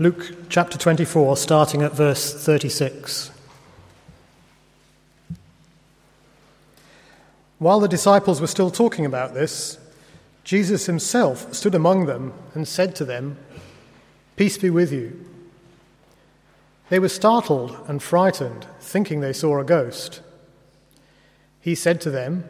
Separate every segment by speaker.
Speaker 1: Luke chapter 24, starting at verse 36. While the disciples were still talking about this, Jesus himself stood among them and said to them, Peace be with you. They were startled and frightened, thinking they saw a ghost. He said to them,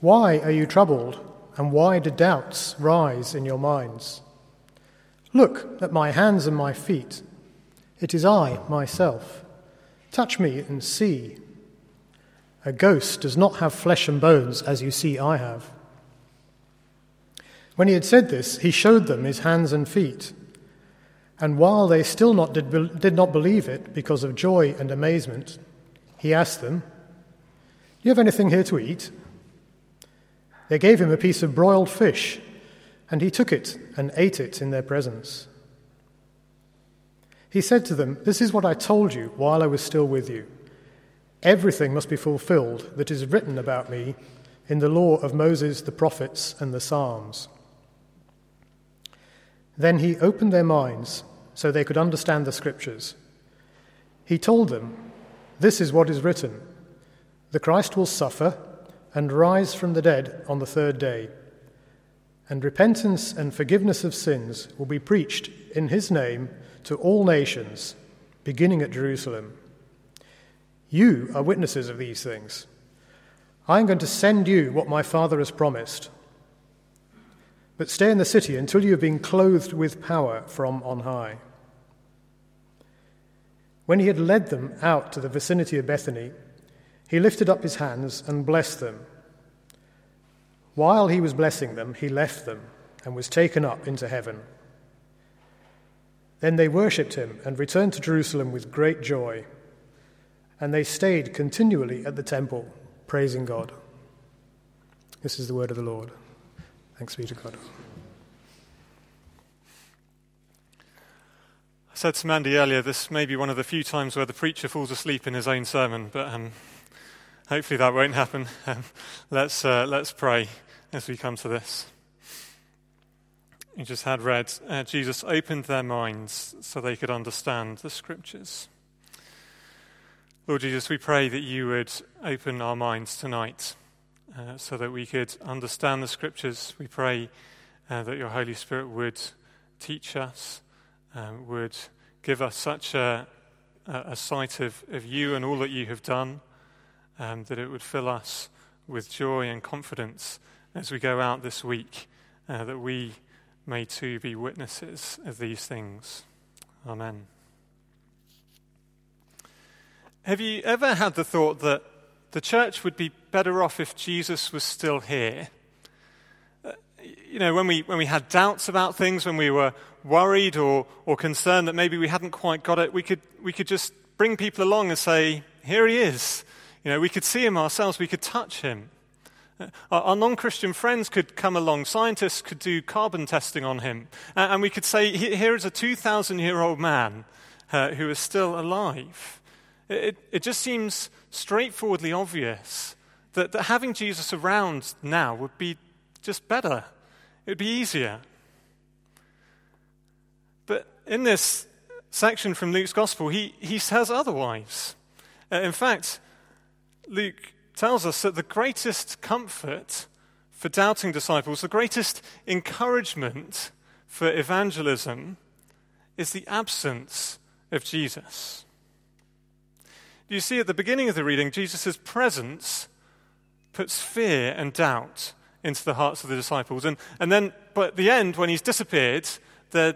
Speaker 1: Why are you troubled, and why do doubts rise in your minds? Look at my hands and my feet. It is I, myself. Touch me and see. A ghost does not have flesh and bones as you see I have. When he had said this, he showed them his hands and feet. And while they still not did, did not believe it because of joy and amazement, he asked them, Do you have anything here to eat? They gave him a piece of broiled fish, and he took it and ate it in their presence. He said to them, This is what I told you while I was still with you. Everything must be fulfilled that is written about me in the law of Moses, the prophets, and the Psalms. Then he opened their minds so they could understand the scriptures. He told them, This is what is written The Christ will suffer and rise from the dead on the third day, and repentance and forgiveness of sins will be preached in his name to all nations, beginning at Jerusalem. You are witnesses of these things. I am going to send you what my Father has promised. But stay in the city until you have been clothed with power from on high. When he had led them out to the vicinity of Bethany, he lifted up his hands and blessed them. While he was blessing them, he left them and was taken up into heaven. Then they worshipped him and returned to Jerusalem with great joy. And they stayed continually at the temple, praising God. This is the word of the Lord. Thanks be to God.
Speaker 2: I said to Mandy earlier, this may be one of the few times where the preacher falls asleep in his own sermon, but um, hopefully that won't happen. Um, let's, uh, let's pray as we come to this. You just had read, uh, Jesus opened their minds so they could understand the scriptures. Lord Jesus, we pray that you would open our minds tonight uh, so that we could understand the scriptures. We pray uh, that your Holy Spirit would teach us, um, would give us such a, a sight of, of you and all that you have done, um, that it would fill us with joy and confidence as we go out this week, uh, that we may too be witnesses of these things. Amen. Have you ever had the thought that the church would be better off if Jesus was still here. Uh, you know, when we, when we had doubts about things, when we were worried or, or concerned that maybe we hadn't quite got it, we could, we could just bring people along and say, Here he is. You know, we could see him ourselves, we could touch him. Our, non Christian friends could come along, scientists could do carbon testing on him, and, and we could say, Here is a 2,000 year old man uh, who is still alive. It, it just seems straightforwardly obvious that, that having Jesus around now would be just better. It would be easier. But in this section from Luke's Gospel, he, he says otherwise. Uh, in fact, Luke tells us that the greatest comfort for doubting disciples, the greatest encouragement for evangelism, is the absence of Jesus. You see, at the beginning of the reading, Jesus' presence puts fear and doubt into the hearts of the disciples. And, and then, but at the end, when he's disappeared, they're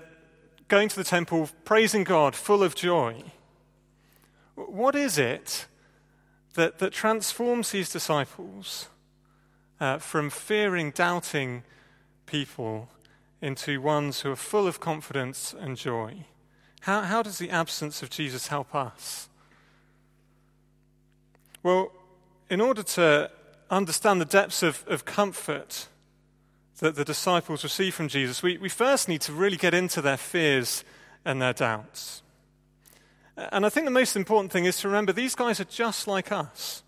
Speaker 2: going to the temple, praising God, full of joy. What is it that, that transforms these disciples uh, from fearing, doubting people into ones who are full of confidence and joy? How, how does the absence of Jesus help us? Well, in order to understand the depths of, of comfort that the disciples receive from Jesus, we, we first need to really get into their fears and their doubts. And I think the most important thing is to remember these guys are just like us.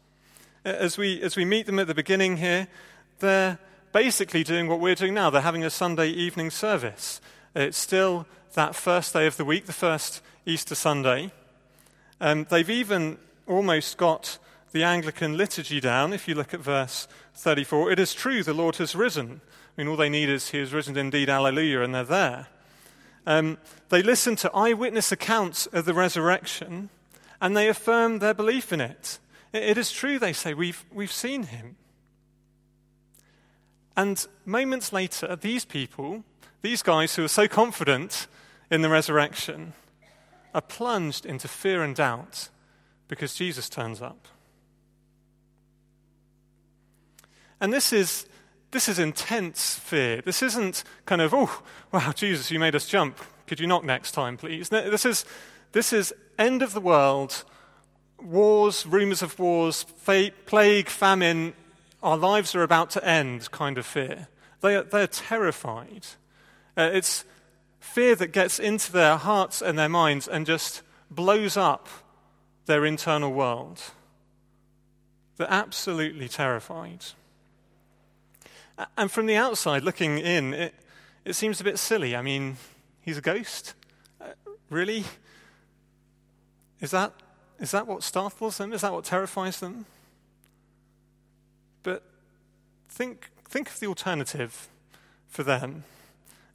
Speaker 2: As we, as we meet them at the beginning here, they're basically doing what we're doing now. They're having a Sunday evening service. It's still that first day of the week, the first Easter Sunday. Um, they've even almost got the Anglican liturgy down. If you look at verse 34, it is true the Lord has risen. I mean, all they need is He has risen indeed, alleluia, and they're there. Um, they listen to eyewitness accounts of the resurrection and they affirm their belief in it. It is true, they say, we've, we've seen Him. And moments later, these people, these guys who are so confident in the resurrection, are plunged into fear and doubt because Jesus turns up. And this is, this is intense fear. This isn't kind of, oh, wow, Jesus, you made us jump. Could you knock next time, please? No, this, is, this is end of the world, wars, rumors of wars, plague, famine, our lives are about to end kind of fear. They are, they're terrified. Uh, it's fear that gets into their hearts and their minds and just blows up their internal world. They're absolutely terrified. And from the outside looking in, it, it seems a bit silly. I mean, he's a ghost? Uh, really? Is that, is that what startles them? Is that what terrifies them? But think, think of the alternative for them.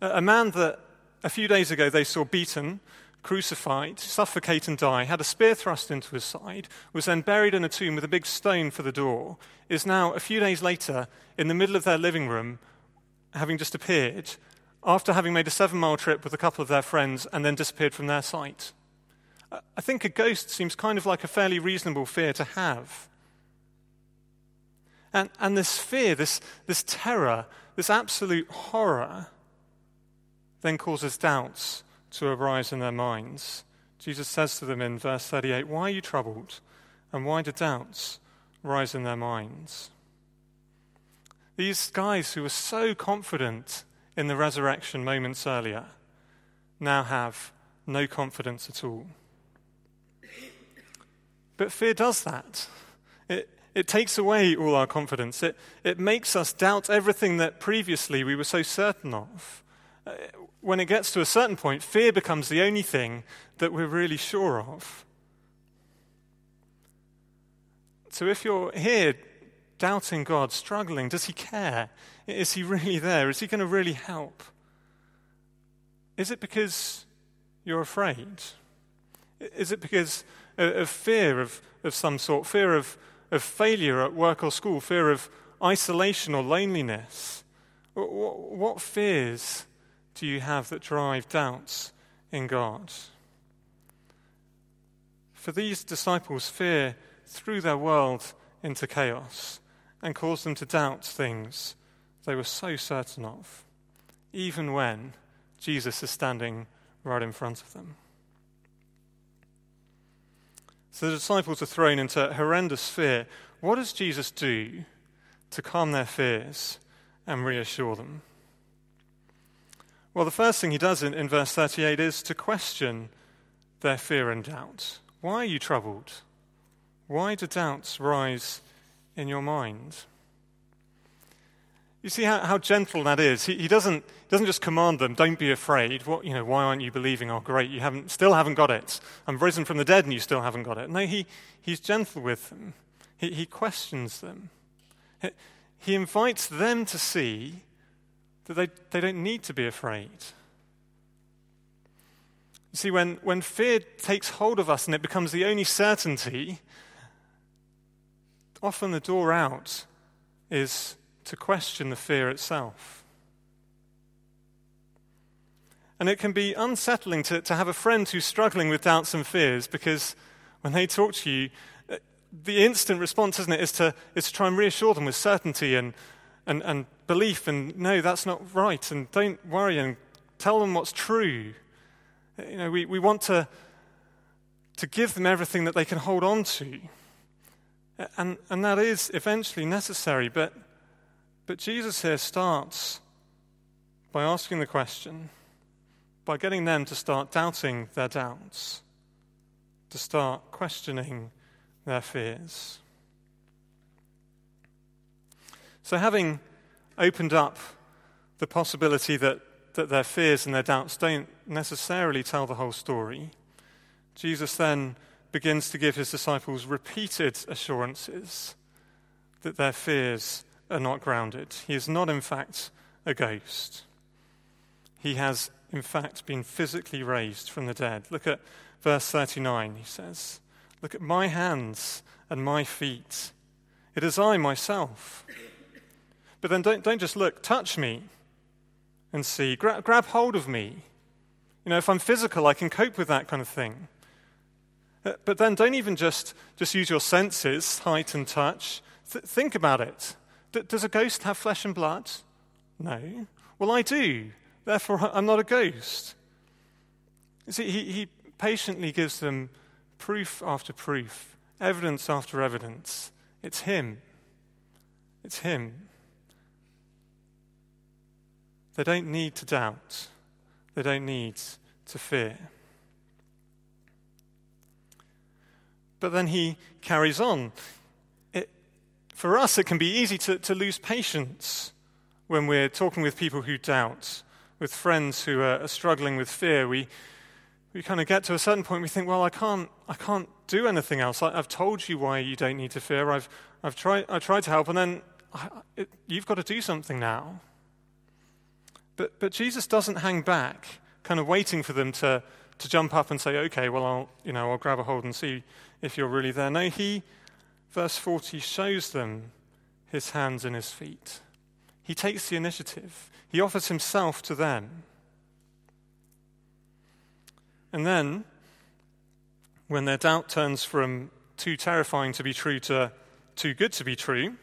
Speaker 2: A man that a few days ago they saw beaten, crucified, suffocate, and die, had a spear thrust into his side, was then buried in a tomb with a big stone for the door, is now, a few days later, in the middle of their living room, having just appeared, after having made a seven mile trip with a couple of their friends and then disappeared from their sight. I think a ghost seems kind of like a fairly reasonable fear to have. And, and this fear, this, this terror, this absolute horror, then causes doubts to arise in their minds. Jesus says to them in verse 38 Why are you troubled? And why do doubts rise in their minds? These guys who were so confident in the resurrection moments earlier now have no confidence at all. But fear does that. It, it takes away all our confidence. It, it makes us doubt everything that previously we were so certain of. When it gets to a certain point, fear becomes the only thing that we're really sure of. So if you're here doubting God, struggling, does He care? Is He really there? Is He going to really help? Is it because you're afraid? Is it because of fear of, of some sort, fear of, of failure at work or school, fear of isolation or loneliness? What, what fears do you have that drive doubts in God? For these disciples, fear threw their world into chaos and caused them to doubt things they were so certain of, even when Jesus is standing right in front of them. So the disciples are thrown into horrendous fear. What does Jesus do to calm their fears and reassure them? Well, the first thing he does in, in verse 38 is to question their fear and doubt. Why are you troubled? Why do doubts rise in your mind? You see how, how gentle that is. He, he doesn't, doesn't just command them, don't be afraid. What, you know, why aren't you believing? Oh, great, you haven't, still haven't got it. I'm risen from the dead and you still haven't got it. No, he, he's gentle with them. He, he questions them. He, he invites them to see that they, they don't need to be afraid. You see, when, when fear takes hold of us and it becomes the only certainty, often the door out is to question the fear itself. And it can be unsettling to, to have a friend who's struggling with doubts and fears because when they talk to you, the instant response, isn't it, is to, is to try and reassure them with certainty and, and, and belief and no, that's not right and don't worry and tell them what's true. You know, we, we want to, to give them everything that they can hold on to. And, and that is eventually necessary, but but Jesus here starts by asking the question, by getting them to start doubting their doubts, to start questioning their fears. So, having opened up the possibility that that their fears and their doubts don't necessarily tell the whole story, Jesus then begins to give his disciples repeated assurances that their fears are not grounded. He is not, in fact, a ghost. He has, in fact, been physically raised from the dead. Look at verse 39, he says, Look at my hands and my feet. It is I myself. But then don't, don't just look, touch me and see. Gra- grab hold of me. You know, if I'm physical, I can cope with that kind of thing. Uh, but then don't even just, just use your senses, sight and touch. Th- think about it. D- does a ghost have flesh and blood? No. Well, I do. Therefore, I'm not a ghost. You see, he, he patiently gives them proof after proof, evidence after evidence. It's him. It's him. They don't need to doubt, they don't need to fear. But then he carries on. It, for us, it can be easy to, to lose patience when we're talking with people who doubt, with friends who are, are struggling with fear. We, we kind of get to a certain point, we think, well, I can't, I can't do anything else. I, have told you why you don't need to fear. I've, I've, tried, I've tried to help, and then I, it, you've got to do something now. But, but Jesus doesn't hang back, kind of waiting for them to, to jump up and say, okay, well, I'll, you know, I'll grab a hold and see if you're really there. No, he, verse 40, shows them his hands and his feet. He takes the initiative, he offers himself to them. And then, when their doubt turns from too terrifying to be true to too good to be true,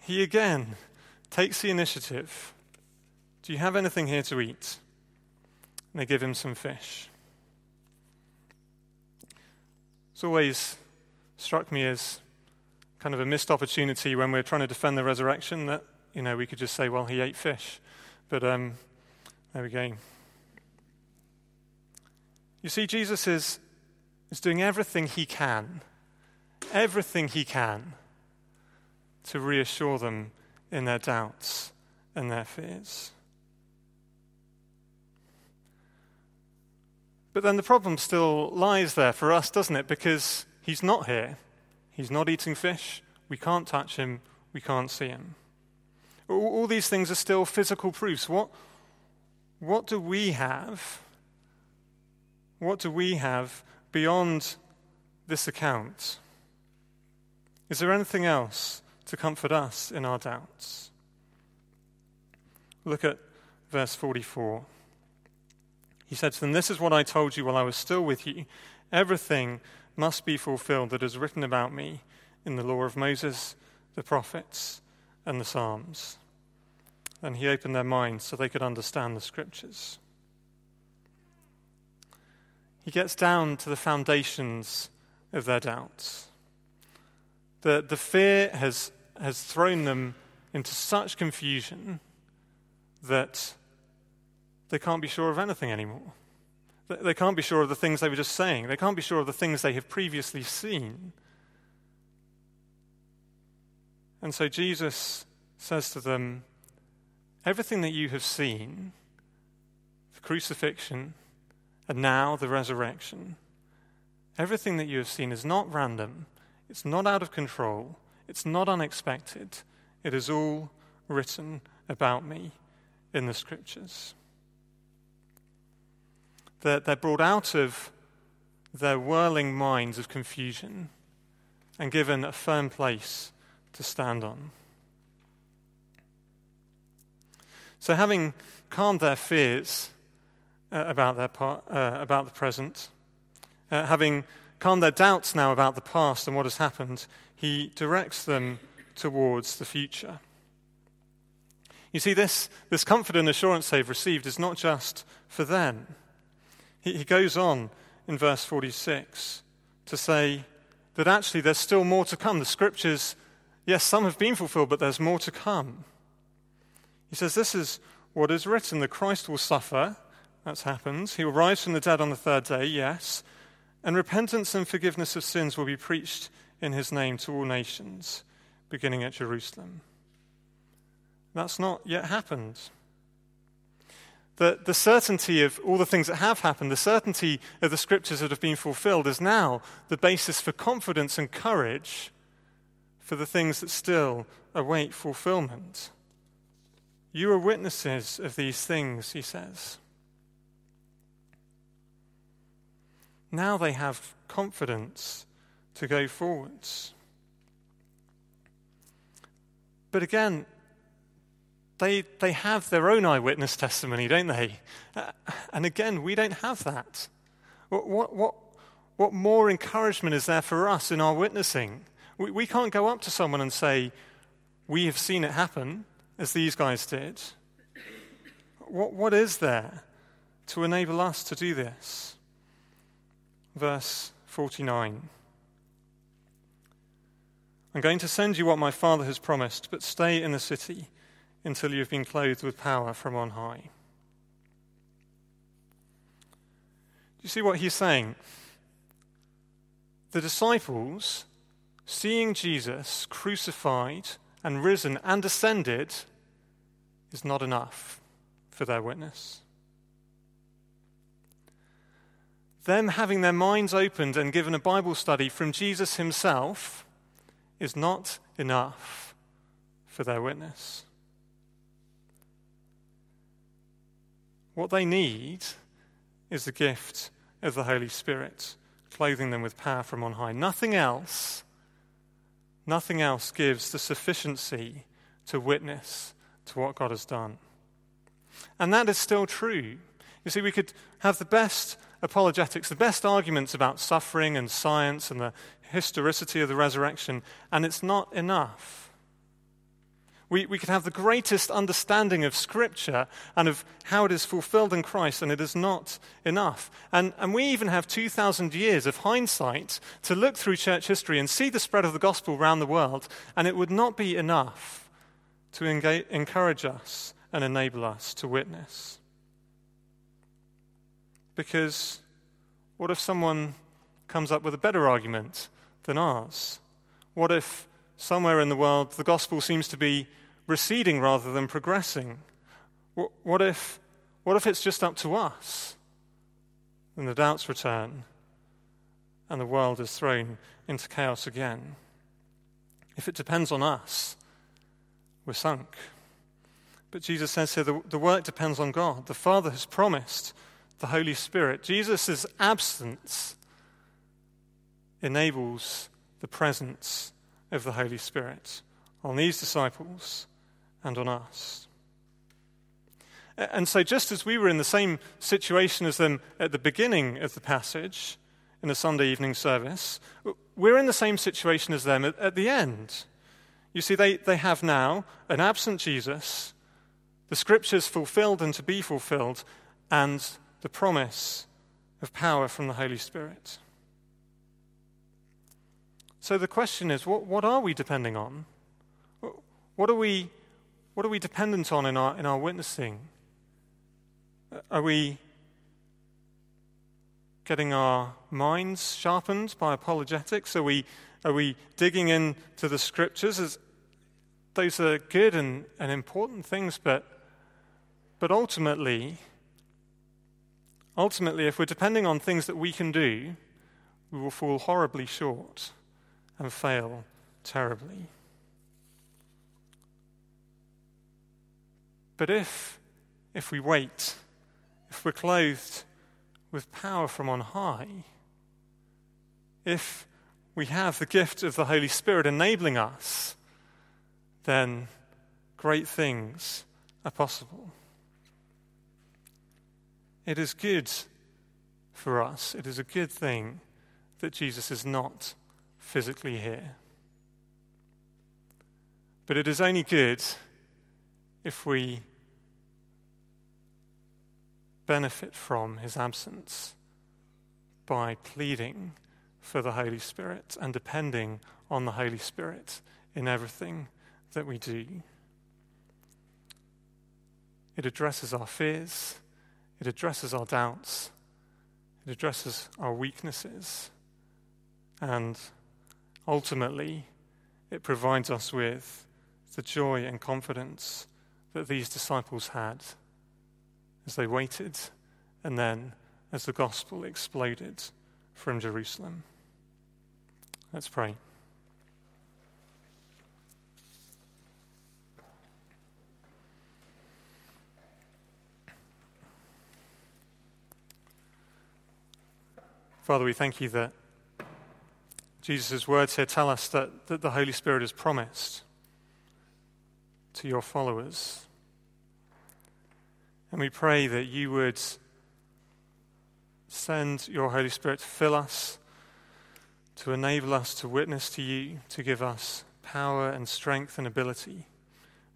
Speaker 2: he again takes the initiative do you have anything here to eat? And they give him some fish. It's always struck me as kind of a missed opportunity when we're trying to defend the resurrection that, you know, we could just say, well, he ate fish. But um, there we go. You see, Jesus is, is doing everything he can, everything he can to reassure them in their doubts and their fears. But then the problem still lies there for us, doesn't it? Because he's not here. He's not eating fish. We can't touch him. We can't see him. All, these things are still physical proofs. What, what do we have? What do we have beyond this account? Is there anything else to comfort us in our doubts? Look at verse 44. He said to them, This is what I told you while I was still with you. Everything must be fulfilled that is written about me in the law of Moses, the prophets, and the Psalms. And he opened their minds so they could understand the scriptures. He gets down to the foundations of their doubts. The, the fear has, has thrown them into such confusion that they can't be sure of anything anymore. They can't be sure of the things they were just saying. They can't be sure of the things they have previously seen. And so Jesus says to them, Everything that you have seen, the crucifixion, and now the resurrection, everything that you have seen is not random, it's not out of control, it's not unexpected. It is all written about me in the scriptures. They're, they're brought out of their whirling minds of confusion and given a firm place to stand on. So, having calmed their fears uh, about, their uh, about the present, uh, having calmed their doubts now about the past and what has happened, he directs them towards the future. You see, this, this comfort and assurance they've received is not just for them. He, goes on in verse 46 to say that actually there's still more to come. The scriptures, yes, some have been fulfilled, but there's more to come. He says, This is what is written the Christ will suffer. That's happened. He will rise from the dead on the third day, yes. And repentance and forgiveness of sins will be preached in his name to all nations, beginning at Jerusalem. That's not yet happened. The, the certainty of all the things that have happened, the certainty of the scriptures that have been fulfilled, is now the basis for confidence and courage for the things that still await fulfillment. You are witnesses of these things, he says. Now they have confidence to go forwards. But again, they, they have their own eyewitness testimony, don't they? Uh, and again, we don't have that. What, what, what, what more encouragement is there for us in our witnessing? We, we can't go up to someone and say, We have seen it happen, as these guys did. What, what is there to enable us to do this? Verse 49. I'm going to send you what my Father has promised, but stay in the city until you have been clothed with power from on high. Do you see what he's saying? The disciples, seeing Jesus crucified and risen and ascended, is not enough for their witness. Them having their minds opened and given a Bible study from Jesus himself is not enough for their witness. What they need is the gift of the Holy Spirit, clothing them with power from on high. Nothing else, nothing else gives the sufficiency to witness to what God has done. And that is still true. You see, we could have the best apologetics, the best arguments about suffering and science and the historicity of the resurrection, and it's not enough. We, we could have the greatest understanding of Scripture and of how it is fulfilled in Christ, and it is not enough. And, and we even have 2,000 years of hindsight to look through church history and see the spread of the gospel around the world, and it would not be enough to engage, encourage us and enable us to witness. Because what if someone comes up with a better argument than ours? What if somewhere in the world the gospel seems to be receding rather than progressing? What if, what if it's just up to us? And the doubts return and the world is thrown into chaos again. If it depends on us, we're sunk. But Jesus says here the, the work depends on God. The Father has promised the Holy Spirit. Jesus' absence enables the presence of the Holy Spirit on these disciples and on us. And so, just as we were in the same situation as them at the beginning of the passage in the Sunday evening service, we're in the same situation as them at, at the end. You see, they, they have now an absent Jesus, the scriptures fulfilled and to be fulfilled, and the promise of power from the Holy Spirit. So the question is what, what are we depending on? What are we what are we dependent on in our, in our witnessing? Uh, are we getting our minds sharpened by apologetics? Are we, are we digging into the scriptures? As, those are good and, and important things, but, but ultimately, ultimately, if we're depending on things that we can do, we will fall horribly short and fail terribly. But if, if we wait, if we're clothed with power from on high, if we have the gift of the Holy Spirit enabling us, then great things are possible. It is good for us, it is a good thing that Jesus is not physically here. But it is only good if we benefit from his absence by pleading for the Holy Spirit and depending on the Holy Spirit in everything that we do. It addresses our fears, it addresses our doubts, it addresses our weaknesses, and ultimately, it provides us with the joy and confidence that these disciples had as they waited, and then as the gospel exploded from Jerusalem. Let's pray. Father, we thank you that Jesus' words here tell us that, that the Holy Spirit is promised to your followers. And we pray that you would send your Holy Spirit to fill us, to enable us to witness to you, to give us power and strength and ability.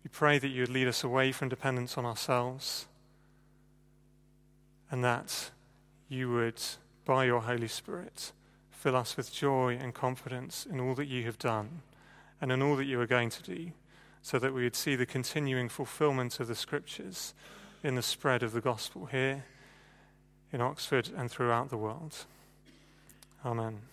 Speaker 2: We pray that you would lead us away from dependence on ourselves and that you would by your Holy Spirit, fill us with joy and confidence in all that you have done and in all that you are going to do, so that we would see the continuing fulfillment of the Scriptures in the spread of the gospel here in Oxford and throughout the world. Amen.